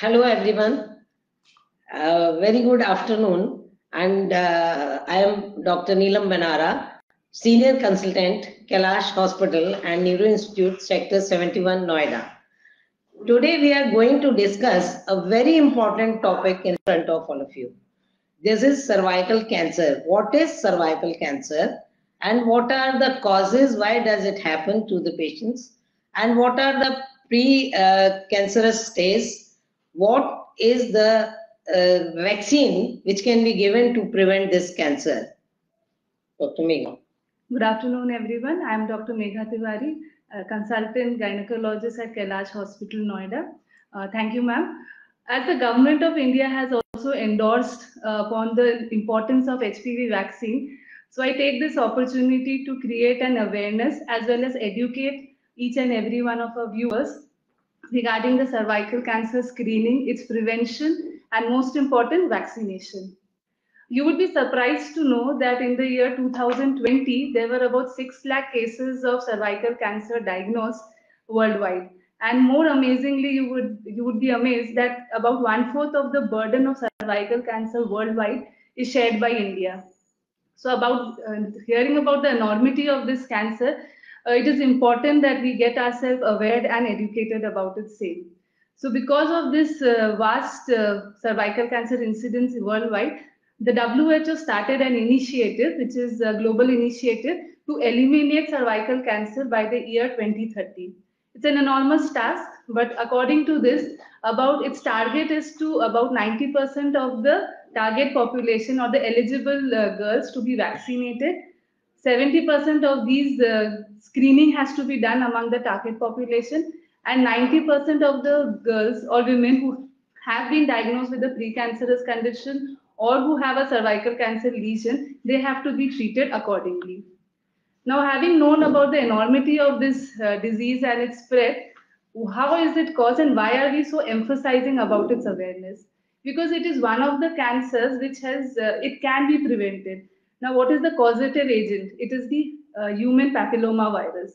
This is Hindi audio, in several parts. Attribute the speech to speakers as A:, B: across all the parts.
A: Hello, everyone. Uh, very good afternoon. And uh, I am Dr. Neelam Banara, Senior Consultant, Kailash Hospital and Neuro Institute, Sector 71, Noida. Today, we are going to discuss a very important topic in front of all of you. This is cervical cancer. What is cervical cancer? And what are the causes? Why does it happen to the patients? And what are the pre-cancerous stage what is the uh, vaccine which can be given to prevent this cancer? Dr. Megha.
B: Good afternoon, everyone. I am Dr. Megha Tiwari, consultant gynecologist at Kailash Hospital, Noida. Uh, thank you, ma'am. As the government of India has also endorsed uh, upon the importance of HPV vaccine, so I take this opportunity to create an awareness as well as educate each and every one of our viewers regarding the cervical cancer screening, its prevention, and most important, vaccination. You would be surprised to know that in the year 2020, there were about 6 lakh cases of cervical cancer diagnosed worldwide. And more amazingly, you would, you would be amazed that about one fourth of the burden of cervical cancer worldwide is shared by India. So about uh, hearing about the enormity of this cancer, it is important that we get ourselves aware and educated about its same. So because of this uh, vast uh, cervical cancer incidence worldwide, the WHO started an initiative, which is a global initiative to eliminate cervical cancer by the year 2030. It's an enormous task, but according to this, about its target is to about 90% of the target population or the eligible uh, girls to be vaccinated 70% of these uh, screening has to be done among the target population and 90% of the girls or women who have been diagnosed with a precancerous condition or who have a cervical cancer lesion, they have to be treated accordingly. Now, having known about the enormity of this uh, disease and its spread, how is it caused and why are we so emphasizing about its awareness? Because it is one of the cancers which has, uh, it can be prevented. Now, what is the causative agent? It is the uh, human papilloma virus.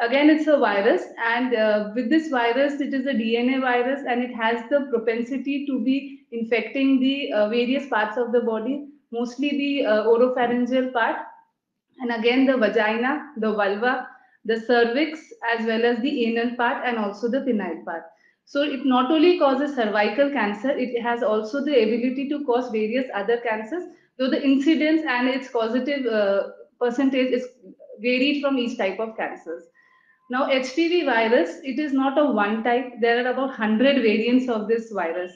B: Again, it's a virus, and uh, with this virus, it is a DNA virus, and it has the propensity to be infecting the uh, various parts of the body, mostly the uh, oropharyngeal part, and again the vagina, the vulva, the cervix, as well as the anal part, and also the penile part. So it not only causes cervical cancer, it has also the ability to cause various other cancers, so the incidence and its causative uh, percentage is varied from each type of cancers. Now, HPV virus, it is not a one type. There are about 100 variants of this virus.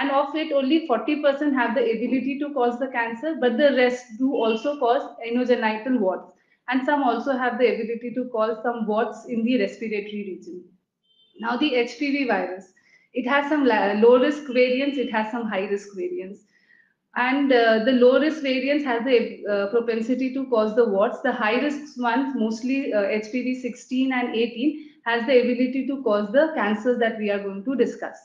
B: And of it, only 40% have the ability to cause the cancer, but the rest do also cause anogenital warts. And some also have the ability to cause some warts in the respiratory region. Now, the HPV virus, it has some low risk variants, it has some high risk variants and uh, the low risk variants has the uh, propensity to cause the warts. The high risk ones, mostly uh, HPV 16 and 18, has the ability to cause the cancers that we are going to discuss.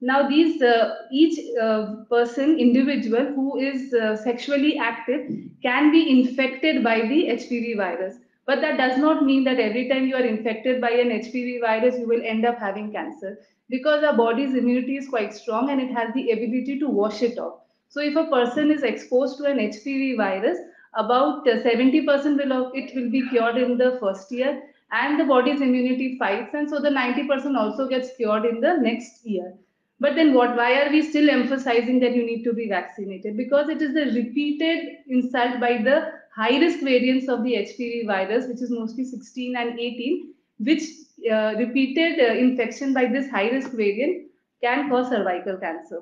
B: Now, these uh, each uh, person, individual who is uh, sexually active, can be infected by the HPV virus. But that does not mean that every time you are infected by an HPV virus, you will end up having cancer because our body's immunity is quite strong and it has the ability to wash it off. So if a person is exposed to an HPV virus, about 70% will of it will be cured in the first year and the body's immunity fights and so the 90% also gets cured in the next year. But then what, why are we still emphasizing that you need to be vaccinated? Because it is the repeated insult by the high risk variants of the HPV virus, which is mostly 16 and 18, which uh, repeated uh, infection by this high risk variant can cause cervical cancer.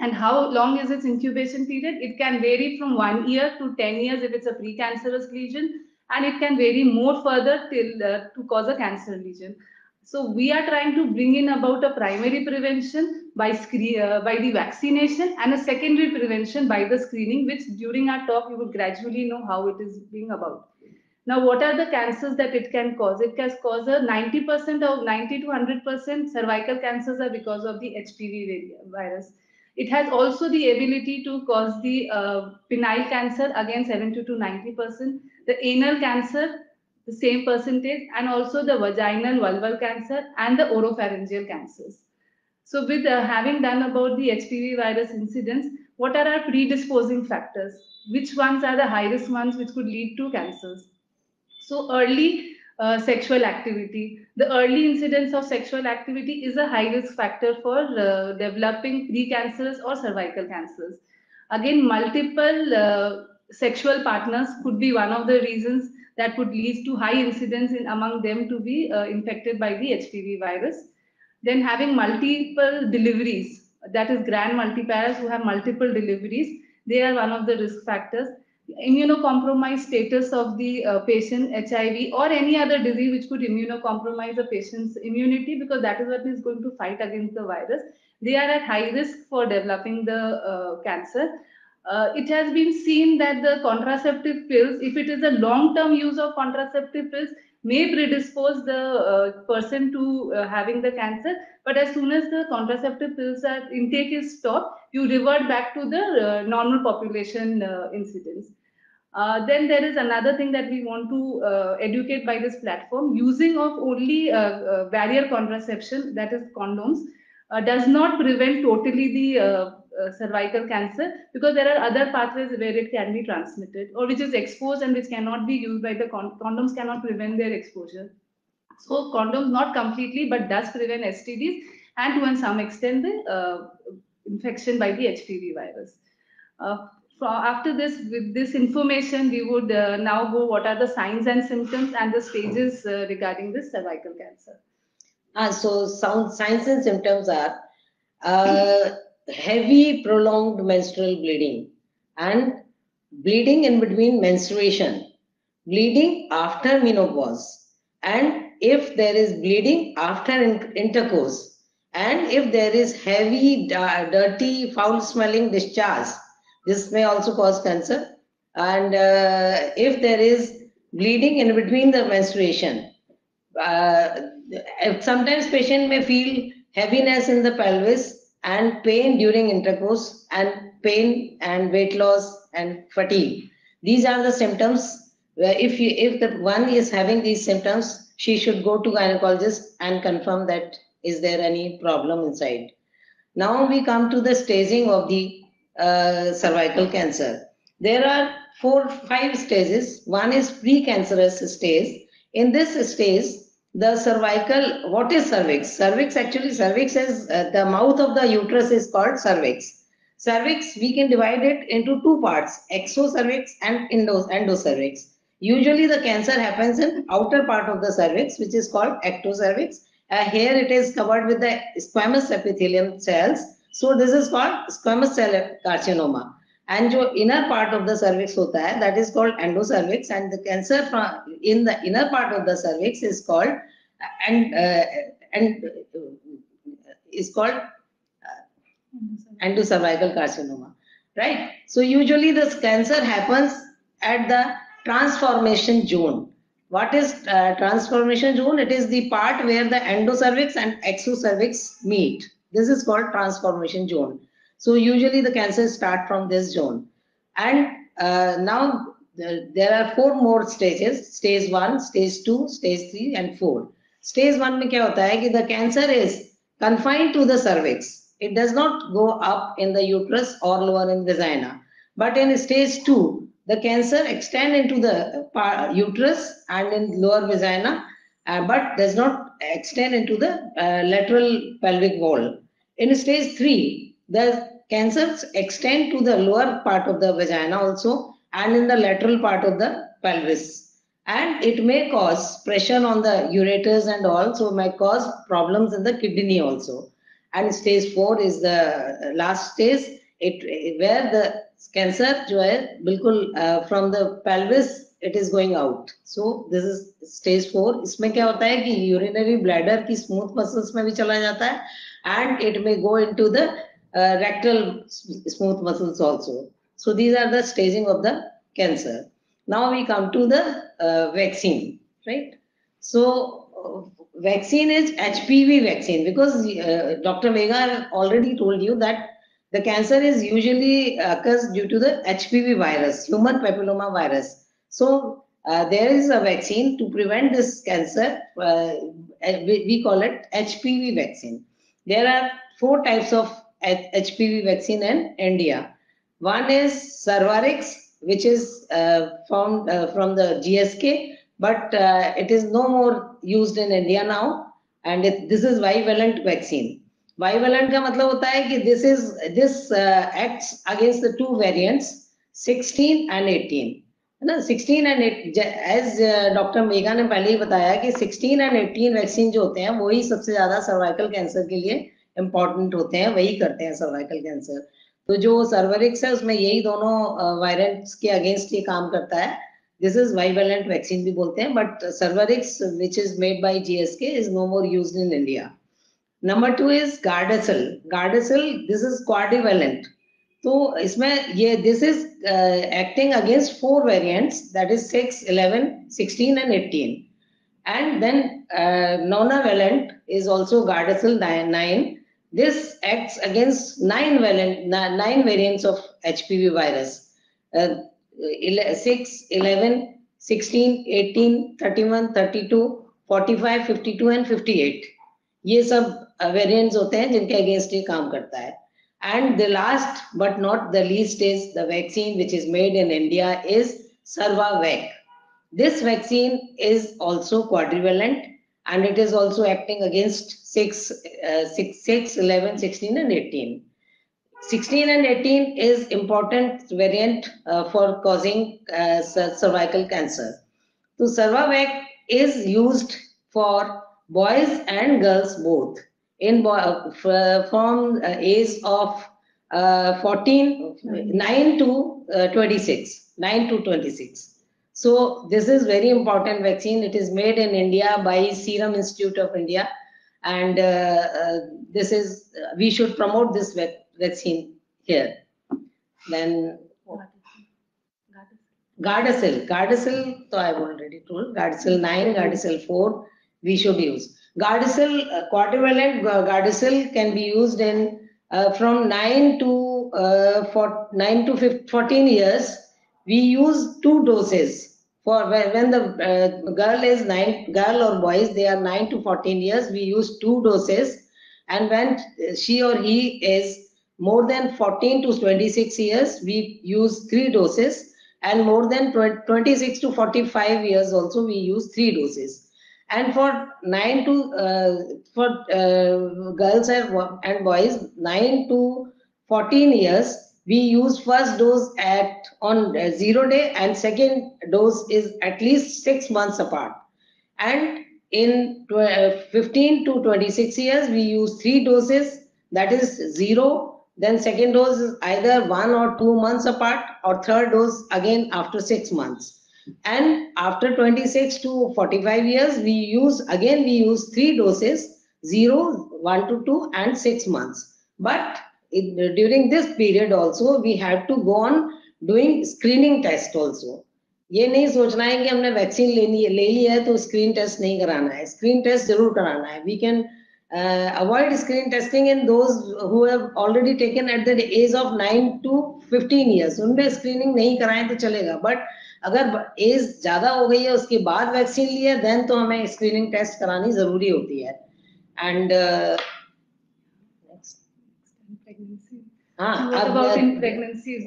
B: And how long is its incubation period? It can vary from one year to 10 years if it's a precancerous lesion, and it can vary more further till uh, to cause a cancer lesion. So we are trying to bring in about a primary prevention by uh, by the vaccination and a secondary prevention by the screening, which during our talk you will gradually know how it is being about. Now, what are the cancers that it can cause? It can cause a 90% of 90 to 100% cervical cancers are because of the HPV virus. It has also the ability to cause the uh, penile cancer, again 70 to 90%, the anal cancer, the same percentage, and also the vaginal vulval cancer and the oropharyngeal cancers. So with uh, having done about the HPV virus incidence, what are our predisposing factors? Which ones are the high risk ones which could lead to cancers? So early uh, sexual activity. The early incidence of sexual activity is a high risk factor for uh, developing precancers or cervical cancers. Again, multiple uh, sexual partners could be one of the reasons that would lead to high incidence in among them to be uh, infected by the HPV virus. Then having multiple deliveries, that is grand multipairs who have multiple deliveries, they are one of the risk factors. Immunocompromised status of the uh, patient, HIV or any other disease which could immunocompromise a patient's immunity because that is what is going to fight against the virus. They are at high risk for developing the uh, cancer uh, it has been seen that the contraceptive pills, if it is a long-term use of contraceptive pills, may predispose the uh, person to uh, having the cancer. But as soon as the contraceptive pills are intake is stopped, you revert back to the uh, normal population uh, incidence. Uh, then there is another thing that we want to educate by this platform. Using of only barrier contraception, that is condoms, does not prevent totally the uh, cervical cancer because there are other pathways where it can be transmitted or which is exposed and which cannot be used by the con condoms cannot prevent their exposure. So condoms not completely but does prevent STDs and to some extent the uh, infection by the HPV virus. Uh, after this, with this information, we would uh, now go what are the signs and symptoms and the stages uh, regarding this cervical cancer.
A: Uh, so sound, signs and symptoms are uh, heavy prolonged menstrual bleeding and bleeding in between menstruation, bleeding after menopause, and if there is bleeding after intercourse, and if there is heavy, dirty, foul smelling discharge, this may also cause cancer. And uh, if there is bleeding in between the menstruation, uh, sometimes patient may feel heaviness in the pelvis and pain during intercourse and pain and weight loss and fatigue. These are the symptoms where if you, if the one is having these symptoms, she should go to gynecologist and confirm that is there any problem inside. Now we come to the staging of the uh, cervical cancer. There are four, five stages. One is precancerous stage. In this stage, the cervical, what is cervix? Cervix actually, cervix is uh, the mouth of the uterus is called cervix. Cervix, we can divide it into two parts, exocervix and endo, endocervix. Usually the cancer happens in outer part of the cervix, which is called ectocervix. Uh, here it is covered with the squamous epithelium cells. So this is called squamous cell carcinoma. And your inner part of the cervix that is called endocervix. And the cancer from in the inner part of the cervix is called and uh, and uh, is called uh, endocervical carcinoma. Right? So usually this cancer happens at the transformation zone. What is uh, transformation zone? It is the part where the endocervix and exocervix meet. this is called transformation zone so usually the cancers start from this zone. And uh, now the, there are four more stages, stage one, stage two, stage three and four. Stage one में क्या होता है कि the cancer is confined to the cervix. It does not go up in the uterus or lower in vagina. But in stage two, the cancer extend into the uterus and in lower vagina, uh, but does not extend into the uh, lateral pelvic wall. In stage three, the cancers extend to the lower part of the vagina also and in the lateral part of the pelvis. And it may cause pressure on the ureters and also may cause problems in the kidney also. And stage four is the last stage, it where the cancer जो है बिल्कुल uh, from the it is going out. So this is stage four. इसमें क्या होता है कि urinary bladder की smooth muscles में भी चला जाता है and it may go into the uh, rectal smooth muscles also. So these are the staging of the cancer. Now we come to the uh, vaccine, right? So uh, vaccine is HPV vaccine because uh, Dr. Vega already told you that the cancer is usually occurs due to the HPV virus, human papilloma virus. So uh, there is a vaccine to prevent this cancer. Uh, we, we, call it HPV vaccine. there are four types of HPV vaccine in India. One is Cervarix, which is uh, from, uh, from the GSK, but uh, it is no more used in India now. And it, this is bivalent vaccine. Bivalent का मतलब होता है कि this is this uh, acts against the two variants 16 and 18 है ना 16 एंड एज डॉक्टर मेगा ने पहले ही बताया कि 16 एंड 18 वैक्सीन जो होते हैं, वही सबसे ज़्यादा सर्वाइकल कैंसर के लिए इंपॉर्टेंट होते हैं, वही करते हैं सर्वाइकल कैंसर तो जो सर्वरिक्स है, उसमें यही दोनों वायरेंट्स के अगेंस्ट ये काम करता है। दिस इज़ वाइवेलेंट वैक्सीन भी बोलते हैं but Cervarix which is made by G S K is no more use in India number two is Gardasil Gardasil this is quadrivalent तो इसमें ये this is acting against four variants that is six eleven sixteen and eighteen and then nonavalent is also Gardasil nine this act against nine valent nine variant of H P V virus six eleven 16, 18, 31, 32, 45, 52 and eight ये सब वेरियंट होते हैं जिनके अगेंस्ट ये काम करता है। And the last but not the least is the vaccine which is made in India is Sarvavac. This vaccine is also quadrivalent and it is also acting against 6, uh, 6, 6, 11, 16 and 18. 16 and 18 is important variant uh, for causing uh, cervical cancer. So Sarvavac is used for boys and girls both in from uh, age of uh, 14 9 to uh, 26 9 to 26 so this is very important vaccine. It is made in india by serum institute of india. And uh, uh, this is we should promote this vaccine here. Then gardasil. Gardasil so i've already told gardasil 9 gardasil 4 we should use Gardasil, uh, quadrivalent Gardasil can be used in uh, from 9 to uh, for 9 to 15, 14 years. We use two doses. For when the uh, girl is 9 girl or boys they are 9 to 14 years we use two doses. And when she or he is more than 14 to 26 years we use three doses. And more than 26 to 45 years also we use three doses and for 9 to uh, for uh, girls and boys 9 to 14 years we use first dose at on uh, zero day and second dose is at least six months apart. And in uh, 15 to 26 years we use three doses that is zero. Then second dose is either one or two months apart or third dose again after six months and after 26 to 45 years, we use, again, we use three doses, 0, 1 to 2 and 6 months. But it, during this period also, we have to go on doing screening test also. ये नहीं सोचना है कि हमने वैक्सीन लेनी ले लिया है तो स्क्रीन टेस्ट नहीं कराना है स्क्रीन टेस्ट ज़रूर कराना है we can avoid screen testing in those who have already taken at the age of 9 to fifteen years उनमें स्क्रीनिंग नहीं कराएँ तो चलेगा। बट अगर एज ज़्यादा हो गई है उसके बाद वैक्सीन लिया देन तो हमें स्क्रीनिंग टेस्ट करानी ज़रूरी होती है। एंड
B: uh,
A: हाँ, pregnancy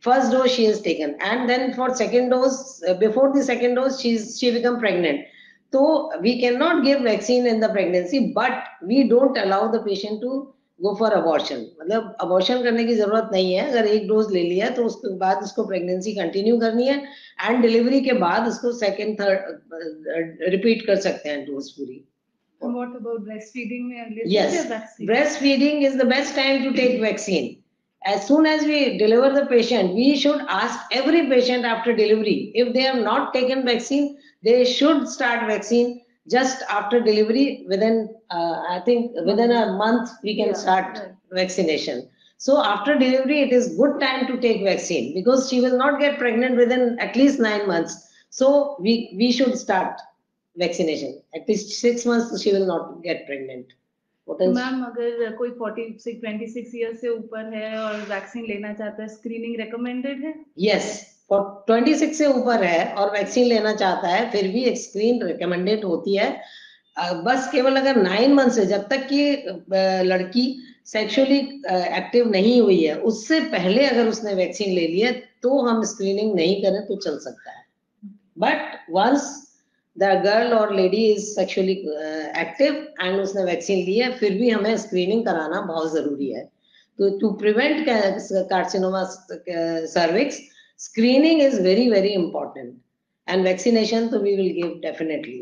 A: first dose she has taken and then for second dose uh, before the second dose she's she become pregnant So we cannot give vaccine in the pregnancy, but we don't allow the patient to go for abortion मतलब अबॉर्शन करने की ज़रूरत नहीं है अगर एक डोज ले लिया तो उसके बाद उसको प्रेगनेंसी कंटिन्यू करनी है एंड डिलीवरी के बाद उसको सेकेंड थर्ड रिपीट कर सकते हैं डोज पूरी
B: And what about breastfeeding?
A: Yes, breastfeeding is the best time to take vaccine. As soon as we deliver the patient, we should ask every patient after delivery. If they have not taken vaccine, they should start vaccine just after delivery within uh, i think within a month we can yeah, start right. vaccination. So after delivery it is good time to take vaccine because she will not get pregnant within at least 9 months. So we we should start vaccination. At least 6 months she will not get pregnant
B: ma'am अगर कोई 46 26 ईयर से ऊपर है और वैक्सीन लेना चाहता है स्क्रीनिंग रिकमेंडेड है?
A: यस फॉर 26 से ऊपर है और वैक्सीन लेना चाहता है फिर भी एक स्क्रीन रिकमेंडेड होती है। बस केवल अगर नाइन मंथ से जब तक कि लड़की सेक्सुअली एक्टिव नहीं हुई है उससे पहले अगर उसने वैक्सीन ले लिया तो हम स्क्रीनिंग नहीं करें तो चल सकता है। बट वंस द गर्ल और lady is sexually active and उसने वैक्सीन ली है फिर भी हमें स्क्रीनिंग कराना बहुत ज़रूरी है तो to prevent carcinoma cervix screening is very very important and vaccination so we will give definitely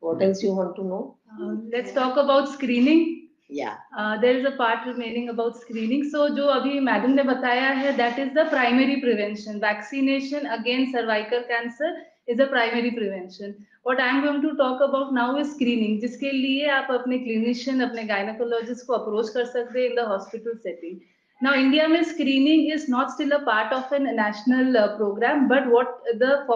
A: what else you want to know
B: uh, let's talk about screening
A: yeah
B: uh, there is a part remaining about screening so jo abhi madam ne bataya hai that is the primary prevention vaccination against cervical cancer is a primary prevention what i am going to talk about now is screening jiske liye aap apne clinician apne gynecologist ko approach kar sakte in the hospital setting Now, India में screening is not still a part of a national uh, program, but what the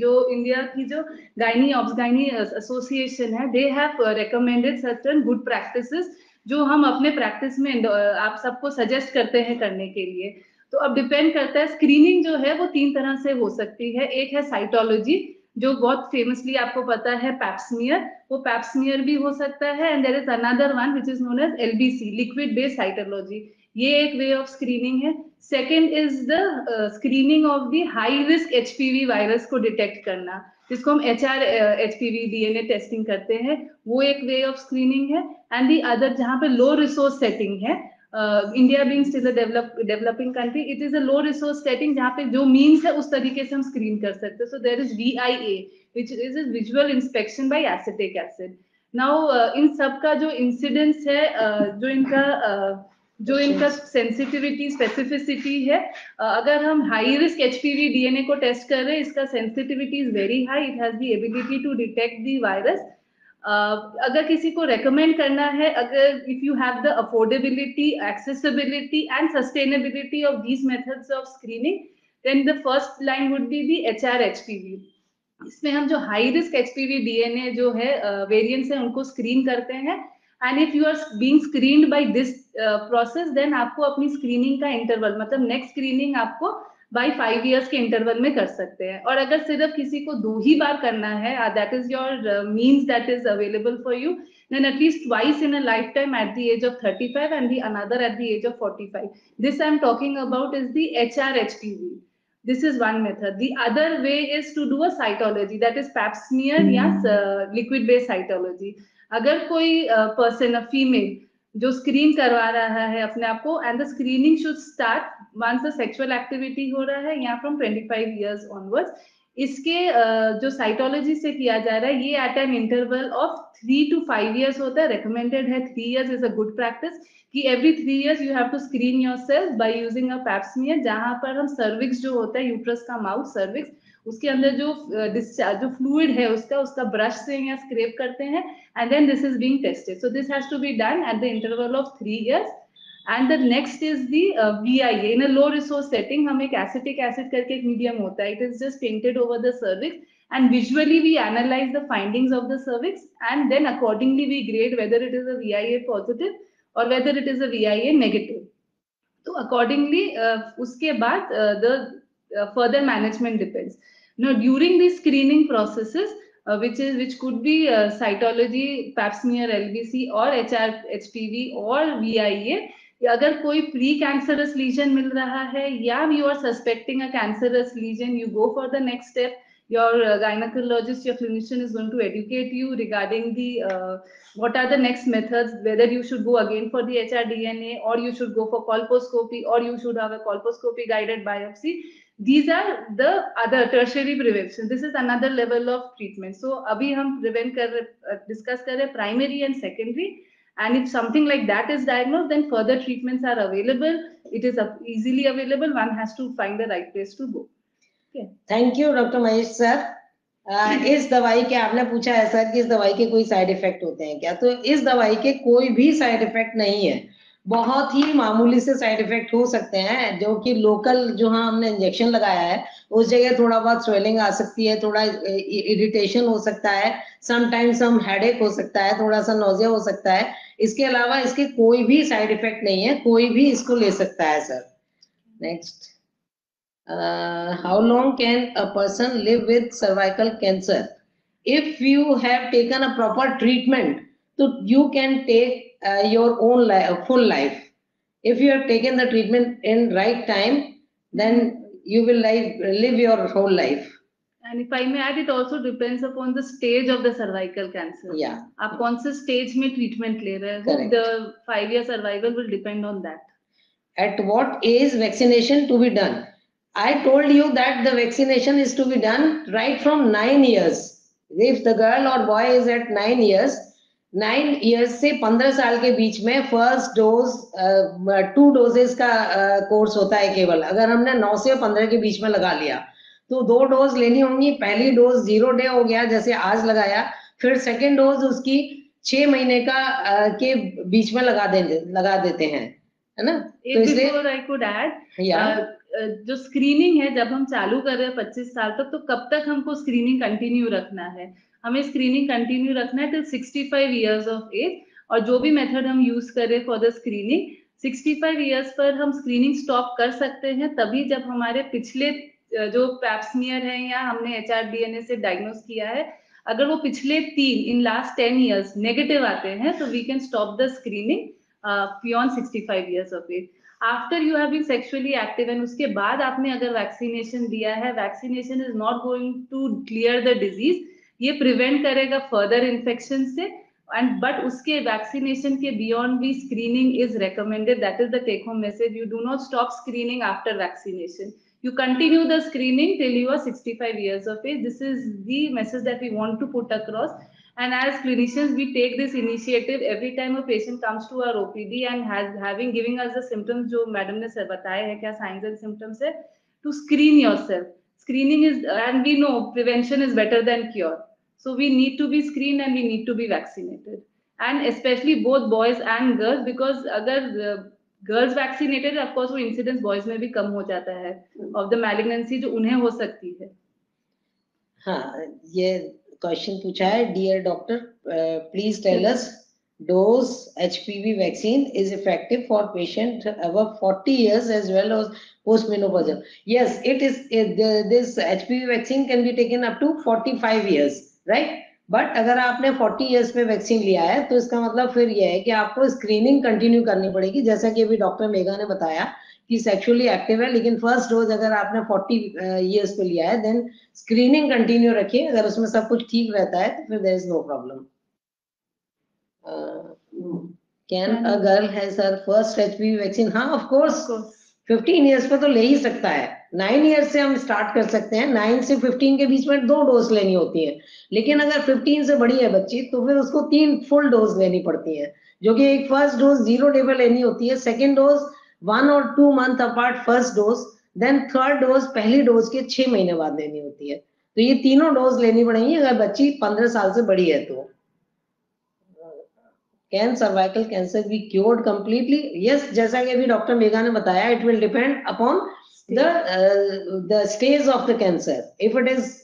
B: जो India की जो gynae obsgynae association है, they have uh, recommended certain good practices जो हम अपने प्रैक्टिस में uh, आप सबको सजेस्ट करते हैं करने के लिए तो अब डिपेंड करता है स्क्रीनिंग जो है, वो तीन तरह से हो सकती है। एक है साइटोलॉजी जो बहुत फेमसली आपको पता है पैप्समियर वो पैप्समियर भी हो सकता है and there is another one which is known as LBC liquid based cytology ये एक वे ऑफ़ स्क्रीनिंग है। Second is the screening of the high risk HPV virus को डिटेक्ट करना, जिसको हम H R H P V DNA testing करते हैं। वो एक वे ऑफ़ स्क्रीनिंग है। एंड दी अदर जहाँ पे लो रिसोर्स सेटिंग है India being still develop developing country it is a low resource setting जहाँ पे जो मीन्स है उस तरीके से हम स्क्रीन कर सकते हैं। So there is V I A which is is visual inspection by acetic acid now in सब का जो इंसिडेंस है uh, जो इनका uh, जो इनका सेंसिटिविटी स्पेसिफिसिटी है अगर हम हाई रिस्क एच डीएनए को टेस्ट कर रहे हैं इसका sensitivity is very high it has the ability to detect the virus अगर किसी को रेकमेंड करना है, अगर if you have the affordability accessibility and sustainability of these methods of screening then the first line would be the H R H P V इसमें हम जो high risk H P V DNA जो है वेरियंट्स है, उनको स्क्रीन करते हैं। And if you are being screened by this process then आपको अपनी स्क्रीनिंग का इंटरवल मतलब नेक्स्ट स्क्रीनिंग आपको बाई फाइव ईयर्स के इंटरवल में कर सकते हैं। और अगर सिर्फ़ किसी को दो ही बार करना है that is your means that is available for you then at least twice in a lifetime at the age of thirty five and the another at the age of forty five this I am talking about is the H R H T V this is one method the other way is to do a that is pap smear या लिक्विड बेस्ड साइटोलॉजी अगर कोई पर्सन अ फीमेल जो स्क्रीन करवा रहा है अपने आप को and the screening should start once the sexual activity हो रहा है या फ्रॉम 25 इयर्स ऑनवर्ड्स इसके जो साइटोलॉजी से किया जा रहा है, ये at an interval of three to five years होता है. रिकमेंडेड है three years is a good practice कि every three years you have to screen yourself by using a pap smear जहाँ पर हम सर्विक्स जो होता है यूट्रस का माउथ सर्विक्स उसके अंदर जो डिस्चार्ज जो फ्लूड है उसका उसका ब्रश से या स्क्रेप करते हैं and then this is being tested so this has to be done at the interval of three years and the next is the V I in low resource setting हम एक एसिटिक एसिड करके एक मीडियम होता है. It is just painted over the cervix and visually we analyse the findings of the cervix and then accordingly we grade whether it is a V I A positive और whether it is a V I A negative तो अकॉर्डिंगली उसके बाद the further management depends Now, during these screening processes, uh, which is which could be uh, cytology, pap smear, LBC, or HR, HPV, or VIA, अगर कोई प्री कैंसरस लीजन मिल रहा है या you are suspecting a cancerous lesion you go for the next step your uh, gynecologist your clinician is going to educate you regarding the uh, what are the next methods whether you should go again for the hrdna or you should go for colposcopy or you should have a colposcopy guided biopsy These are the other tertiary prevention this is another level of treatment so abhi hum prevent kar uh, discuss kar rahe primary and secondary and if something like that is diagnosed then further treatments are available it is easily available one has to find the right place to go
A: okay. thank you dr mahesh sir Uh, इस दवाई के आपने पूछा है सर कि इस दवाई के कोई साइड इफ़ेक्ट होते हैं क्या तो इस दवाई के कोई भी साइड इफ़ेक्ट नहीं है बहुत ही मामूली से साइड इफ़ेक्ट हो सकते हैं, जो कि लोकल जो हाँ हमने इंजेक्शन लगाया है, उस जगह थोड़ा बहुत स्वेलिंग आ सकती है, थोड़ा इरिटेशन हो सकता है समटाइम्स सम हेडेक हो सकता है, थोड़ा सा नोजिया हो सकता है। इसके अलावा इसके कोई भी साइड इफ़ेक्ट नहीं है, कोई भी इसको ले सकता है sir next how long can a person live with cervical cancer if you have taken a proper treatment तो you can take uh, your own life, full life if you have taken the treatment in right time then you will live, live your whole life
B: And if I may add, it also depends upon the stage of the cervical cancer.
A: yeah
B: आप कौन से स्टेज में ट्रीटमेंट ले रहे हो
A: Correct.
B: The five year survival will depend on that
A: at what age vaccination to be done i told you that the vaccination is to be done right from 9 years if the girl or boy is at 9 years 9 years से 15 साल के बीच में फ़र्स्ट डोज टू डोजेस का कोर्स uh, होता है केवल। अगर हमने नौ से 15 के बीच में लगा लिया तो दो डोज लेनी होंगी। पहली डोज ज़ीरो डे हो गया जैसे आज लगाया। फिर सेकेंड डोज उसकी छह महीने का अ, के बीच में लगा देंगे लगा देते हैं। है ना? तो
B: एक
A: इसलिए
B: बिफोर आई कुड ऐड
A: या।
B: जो स्क्रीनिंग है जब हम चालू कर रहे हैं पच्चीस साल तक तो कब तक हमको स्क्रीनिंग कंटिन्यू रखना है? हमें स्क्रीनिंग कंटिन्यू रखना है टिल 65 इयर्स ऑफ़ एज और जो भी मेथड हम यूज़ करें फॉर द स्क्रीनिंग 65 इयर्स पर हम स्क्रीनिंग स्टॉप कर सकते हैं तभी जब हमारे पिछले जो पैप्समियर है या हमने एच आर से डायग्नोस किया है, अगर वो पिछले तीन in last ten years negative आते हैं तो we can stop the screening beyond 65 years of age after you have been sexually active and उसके बाद आपने अगर वैक्सीनेशन दिया है vaccination is not going to clear the disease ये प्रिवेंट करेगा फर्दर इन्फेक्शन से एंड बट उसके वैक्सीनेशन के बियॉन्ड भी screening is recommended that is the take home message you do not stop screening after vaccination you continue the screening till you are 65 years of age this is the message that we want to put across and as clinicians we take this initiative every time a patient comes to our opd and has having giving us the symptoms madam ने सर बताए हैं क्या signs and symptoms है to screen yourself screening is and we know prevention is better than cure so we need to be screened and we need to be vaccinated and especially both boys and girls because अगर uh, girls vaccinated of course वो इंसिडेंस बॉयज़ में भी कम हो जाता है ऑफ़ द मैलिग्नेंसी जो उन्हें हो सकती है
A: हाँ ये क्वेश्चन पूछा है dear doctor please tell us dose HPV vaccine is effective for patient above 40 years as well as postmenopausal. Yes, it is. It, this HPV vaccine can be taken up to 45 years, right? But अगर आपने 40 इयर्स में वैक्सीन लिया है तो इसका मतलब फिर यह है कि आपको स्क्रीनिंग कंटिन्यू करनी पड़ेगी जैसा कि अभी डॉक्टर मेघा ने बताया कि सेक्सुअली एक्टिव है लेकिन फ़र्स्ट डोज अगर आपने 40 इयर्स पे लिया है देन स्क्रीनिंग कंटिन्यू रखिए अगर उसमें सब कुछ ठीक रहता है तो फिर there is no problem can a girl has her first HPV vaccine हाँ ऑफ़ कोर्स 15 इयर्स पे तो ले ही सकता है. नाइन ईयर्स से हम स्टार्ट कर सकते हैं. नाइन से 15 के बीच में दो डोज लेनी होती है. लेकिन अगर 15 से बड़ी है बच्ची तो फिर उसको तीन फुल डोज लेनी पड़ती है. जो कि एक फ़र्स्ट डोज ज़ीरो डे पे लेनी होती है. सेकेंड डोज वन और two month apart first dose then third dose पहली डोज के छह महीने बाद लेनी होती है. तो ये तीनों डोज लेनी पड़ेंगी. अगर बच्ची पंद्रह साल से बड़ी है तो. Can cervical cancer be cured completely yes जैसा कि अभी डॉक्टर मेगा ने बताया it will depend upon the the stage of the cancer if it is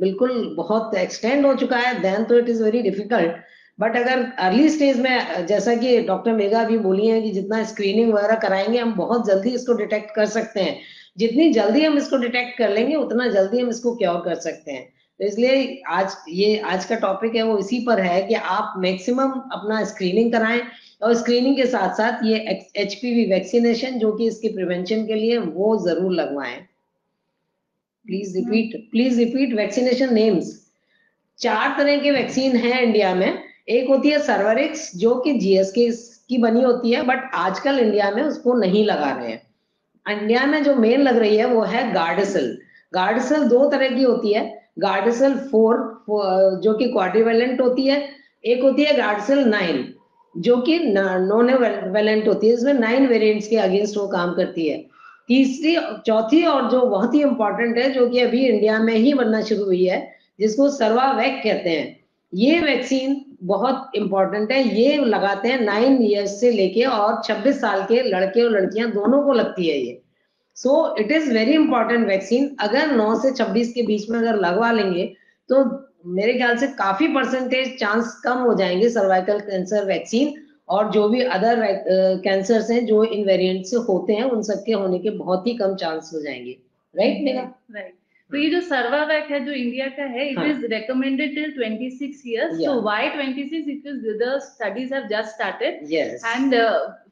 A: बिल्कुल बहुत एक्सटेंड हो चुका है देन तो it is very difficult but अगर अर्ली स्टेज में जैसा कि डॉक्टर मेगा भी बोली है कि जितना स्क्रीनिंग वगैरह कराएँगे हम बहुत जल्दी इसको डिटेक्ट कर सकते हैं। जितनी जल्दी हम इसको डिटेक्ट कर लेंगे उतना जल्दी हम इसको क्योर कर सकते हैं। तो इसलिए आज ये, आज का टॉपिक है, वो इसी पर है कि आप मैक्सिमम अपना स्क्रीनिंग कराएँ और स्क्रीनिंग के साथ साथ ये एचपीवी वैक्सीनेशन जो कि इसके प्रिवेंशन के लिए वो ज़रूर लगवाएँ। Please repeat please repeat vaccination names चार तरह के वैक्सीन है इंडिया में। एक होती है सर्वरिक्स जो कि जीएसके की बनी होती है बट आजकल इंडिया में उसको नहीं लगा रहे हैं। इंडिया में जो मेन लग रही है, वो है गार्डसल गार्डसल दो तरह की होती है। गार्डसल फोर जो कि क्वाड्रीवेलेंट होती है, एक होती है गार्डसल नाइन, जो कि नॉन वेलेंट होती है, इसमें नाइन वेरिएंट्स के अगेंस्ट वो काम करती है। तीसरी, चौथी और जो बहुत ही इंपॉर्टेंट है, जो कि अभी इंडिया में ही बनना शुरू हुई है, जिसको सर्वावैक कहते हैं। ये वैक्सीन बहुत इंपॉर्टेंट है, ये लगाते हैं नाइन ईयर्स से लेके और 26 साल के लड़के और लड़कियाँ, दोनों को लगती है ये। So it is very important vaccine अगर 9 से 26 के बीच में अगर लगवा लेंगे तो मेरे ख्याल से काफ़ी परसेंटेज चांस कम हो जाएँगे सर्वाइकल कैंसर वैक्सीन और जो भी अदर कैंसर्स हैं जो इन वेरिएंट से होते हैं उन सबके होने के बहुत ही कम चांस हो जाएँगे। राइट मेगा
B: राइट तो ये जो सर्वावैक है जो इंडिया का है it is recommended till 26 years so why 26 because the studies have just
A: started
B: and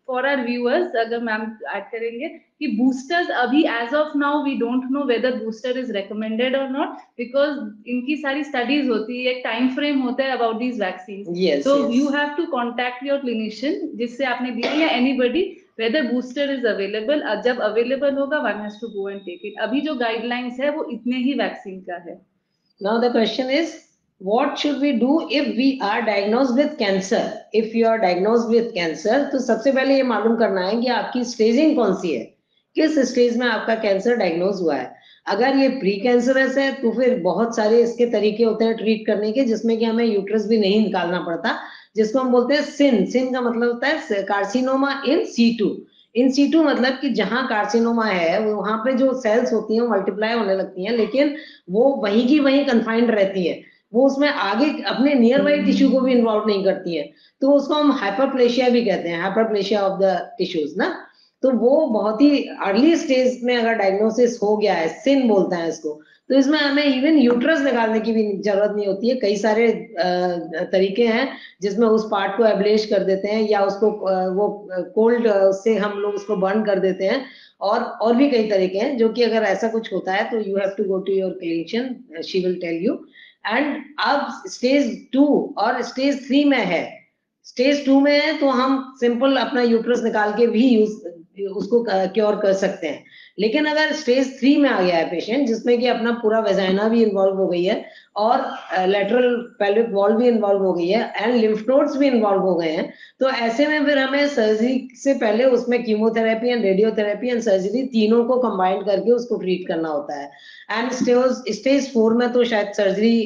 B: for our viewers अगर मैम ऐड करेंगे कि बूस्टर्स अभी as of now we don't know whether booster is recommended और नॉट बिकॉज़ इनकी सारी स्टडीज़ होती है एक टाइम फ्रेम होता है about these vaccine so you have to contact your clinician जिससे आपने दिया या anybody whether booster is available जब अवेलेबल होगा one has to go and take it अभी जो गाइडलाइंस है वो इतने ही वैक्सीन का है।
A: Now the question is what should we do if we are diagnosed with cancer? If you are diagnosed with cancer तो सबसे पहले ये मालूम करना है कि आपकी स्टेजिंग कौन सी है? किस स्टेज में आपका कैंसर डायग्नोज हुआ है? अगर ये प्री कैंसरस है तो फिर बहुत सारे इसके तरीके होते हैं ट्रीट करने के, जिसमें कि हमें यूट्रस भी नहीं निकालना पड़ता, जिसको हम बोलते हैं सिन सिन का मतलब होता है carcinoma in situ in situ मतलब कि जहाँ कार्सिनोमा है, वहाँ पे जो सेल्स होती हैं मल्टीप्लाई होने लगती हैं, लेकिन वो वहीं की वहीं कन्फाइंड रहती है। वो उसमें आगे अपने नियर बाई टिश्यू को भी इन्वॉल्व नहीं करती है। तो उसको हम हाइपरप्लेशिया भी कहते हैं हाइपरप्लेशिया ऑफ़ द टिश्यूज ना? तो वो बहुत ही अर्ली स्टेज में अगर डायग्नोसिस हो गया है सिन बोलते हैं इसको तो इसमें हमें इवन यूट्रस निकालने की भी ज़रूरत नहीं होती है। कई सारे तरीके हैं जिसमें उस पार्ट को एब्लेश कर देते हैं या उसको वो कोल्ड से हम लोग उसको बर्न कर देते हैं। और और भी कई तरीके हैं, जो कि अगर ऐसा कुछ होता है तो you have to go to your clinician she will tell you and अब स्टेज टू और स्टेज थ्री में है। स्टेज टू में है तो हम सिंपल अपना यूट्रस निकाल के भी यूज़ उसको क्योर कर सकते हैं। लेकिन अगर स्टेज थ्री में आ गया है पेशेंट जिसमें कि अपना पूरा वेजाइना भी इन्वॉल्व हो गई है और लेटरल पेल्विक वॉल भी इन्वॉल्व हो गई है एंड लिम्फ नोड्स भी इन्वॉल्व हो गए हैं तो ऐसे में फिर हमें सर्जरी से पहले उसमें chemotherapy and radiotherapy and surgery तीनों को कंबाइंड करके उसको ट्रीट करना होता है। एंड स्टेज स्टेज फोर में तो शायद सर्जरी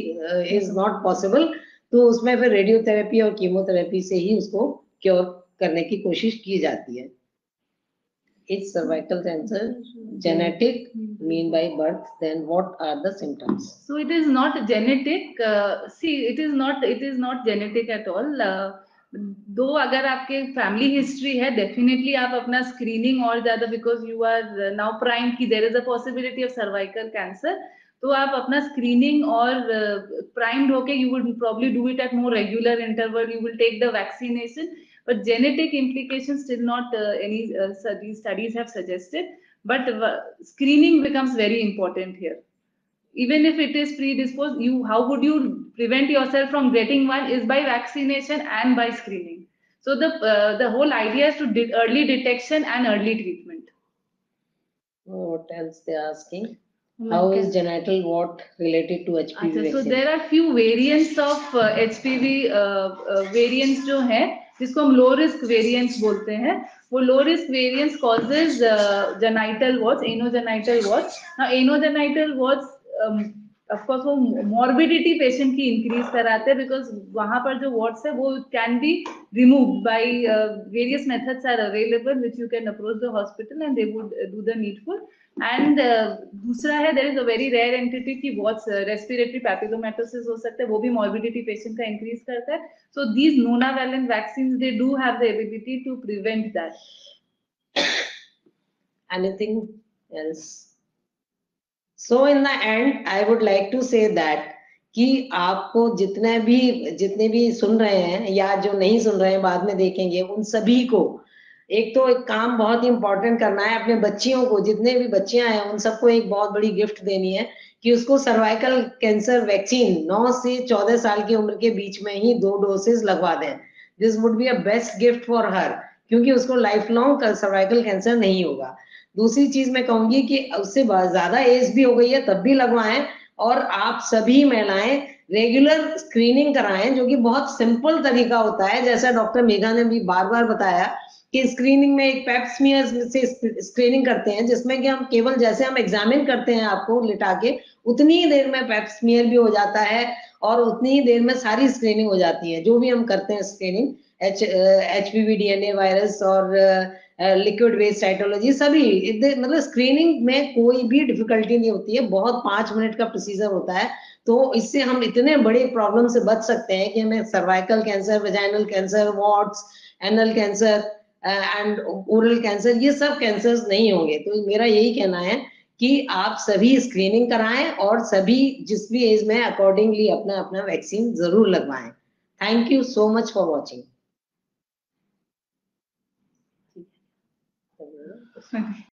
A: इज़ नॉट पॉसिबल तो उसमें फिर रेडियोथेरेपी और कीमोथेरेपी से ही उसको क्योर करने की कोशिश की जाती है। Is cervical cancer genetic mean by birth then what are the symptoms?
B: So it is not genetic uh, see it is not it is not genetic at all. Uh, दो अगर आपके फैमिली हिस्ट्री है डेफिनेटली आप अपना स्क्रीनिंग और ज़्यादा because you are now prime की there is a possibility of cervical cancer तो आप अपना स्क्रीनिंग और प्राइम्ड uh, होके you would probably do it at more regular interval you will take the vaccination but genetic implications still not uh, any uh, these studies have suggested. But uh, screening becomes very important here. Even if it is predisposed you how would you prevent yourself from getting one is by vaccination and by screening. So the uh, the whole idea is to de early detection and early treatment.
A: What else they are asking? How is genital wart related to HPV
B: Achha, so there are few variants of uh, HPV uh, variants जो हैं जिसको हम लो रिस्क वेरियंट बोलते हैं, वो low risk variant causes genital watch anogenital watch anogenital watch of course वो मॉर्बिडिटी पेशेंट की इंक्रीज कराते हैं बिकॉज़ वहाँ पर जो वॉट्स है वो can be remove by various methods are available which you can approach the hospital and they would do the needful and uh, दूसरा है there is a very rare entity की बहुत रेस्पिरेटरी पैपिलोमेटोसिस हो सकता है वो भी मॉर्बिडिटी पेशेंट का इंक्रीज करता है। So these nonavalent vaccine they do have the ability to prevent that
A: anything else so in the end I would like to say that कि आपको जितने भी जितने भी सुन रहे हैं या जो नहीं सुन रहे हैं, बाद में देखेंगे उन सभी को। एक तो एक काम बहुत ही इंपॉर्टेंट करना है अपने बच्चियों को, जितने भी बच्चियाँ हैं, उन सबको एक बहुत बड़ी गिफ्ट देनी है कि उसको सर्वाइकल कैंसर वैक्सीन 9 से 14 साल की उम्र के बीच में ही दो डोसेज लगवा दें। This would be a best gift for her क्योंकि उसको लाइफ लॉन्ग सर्वाइकल कैंसर नहीं होगा। दूसरी चीज़ मैं कहूँगी कि उससे ज़्यादा एज भी हो गई है, तब भी लगवाएँ और आप सभी महिलाएँ रेगुलर स्क्रीनिंग कराएँ, जो कि बहुत सिंपल तरीका होता है। जैसा डॉक्टर मेघा ने भी बार बार बताया कि स्क्रीनिंग में एक पेप्समियर से स्क्रीनिंग करते हैं, जिसमें कि हम केवल जैसे हम एग्जामिन करते हैं आपको लिटा के, उतनी ही देर में पैप्समियर भी हो जाता है और उतनी ही देर में सारी स्क्रीनिंग हो जाती है। जो भी हम करते हैं screening H H P V DNA virus और लिक्विड वेस्ट साइटोलॉजी सभी मतलब स्क्रीनिंग में कोई भी डिफिकल्टी नहीं होती है। बहुत पाँच मिनट का प्रोसीजर होता है। तो इससे हम इतने बड़े प्रॉब्लम से बच सकते हैं कि हमें cervical cancer vaginal cancer warts anal cancer and oral cancer ये सब कैंसर नहीं होंगे। तो मेरा यही कहना है कि आप सभी स्क्रीनिंग कराएँ और सभी जिस भी एज में अकॉर्डिंगली अपना अपना वैक्सीन ज़रूर लगवाएँ। Thank you so much for watching
B: Следующий.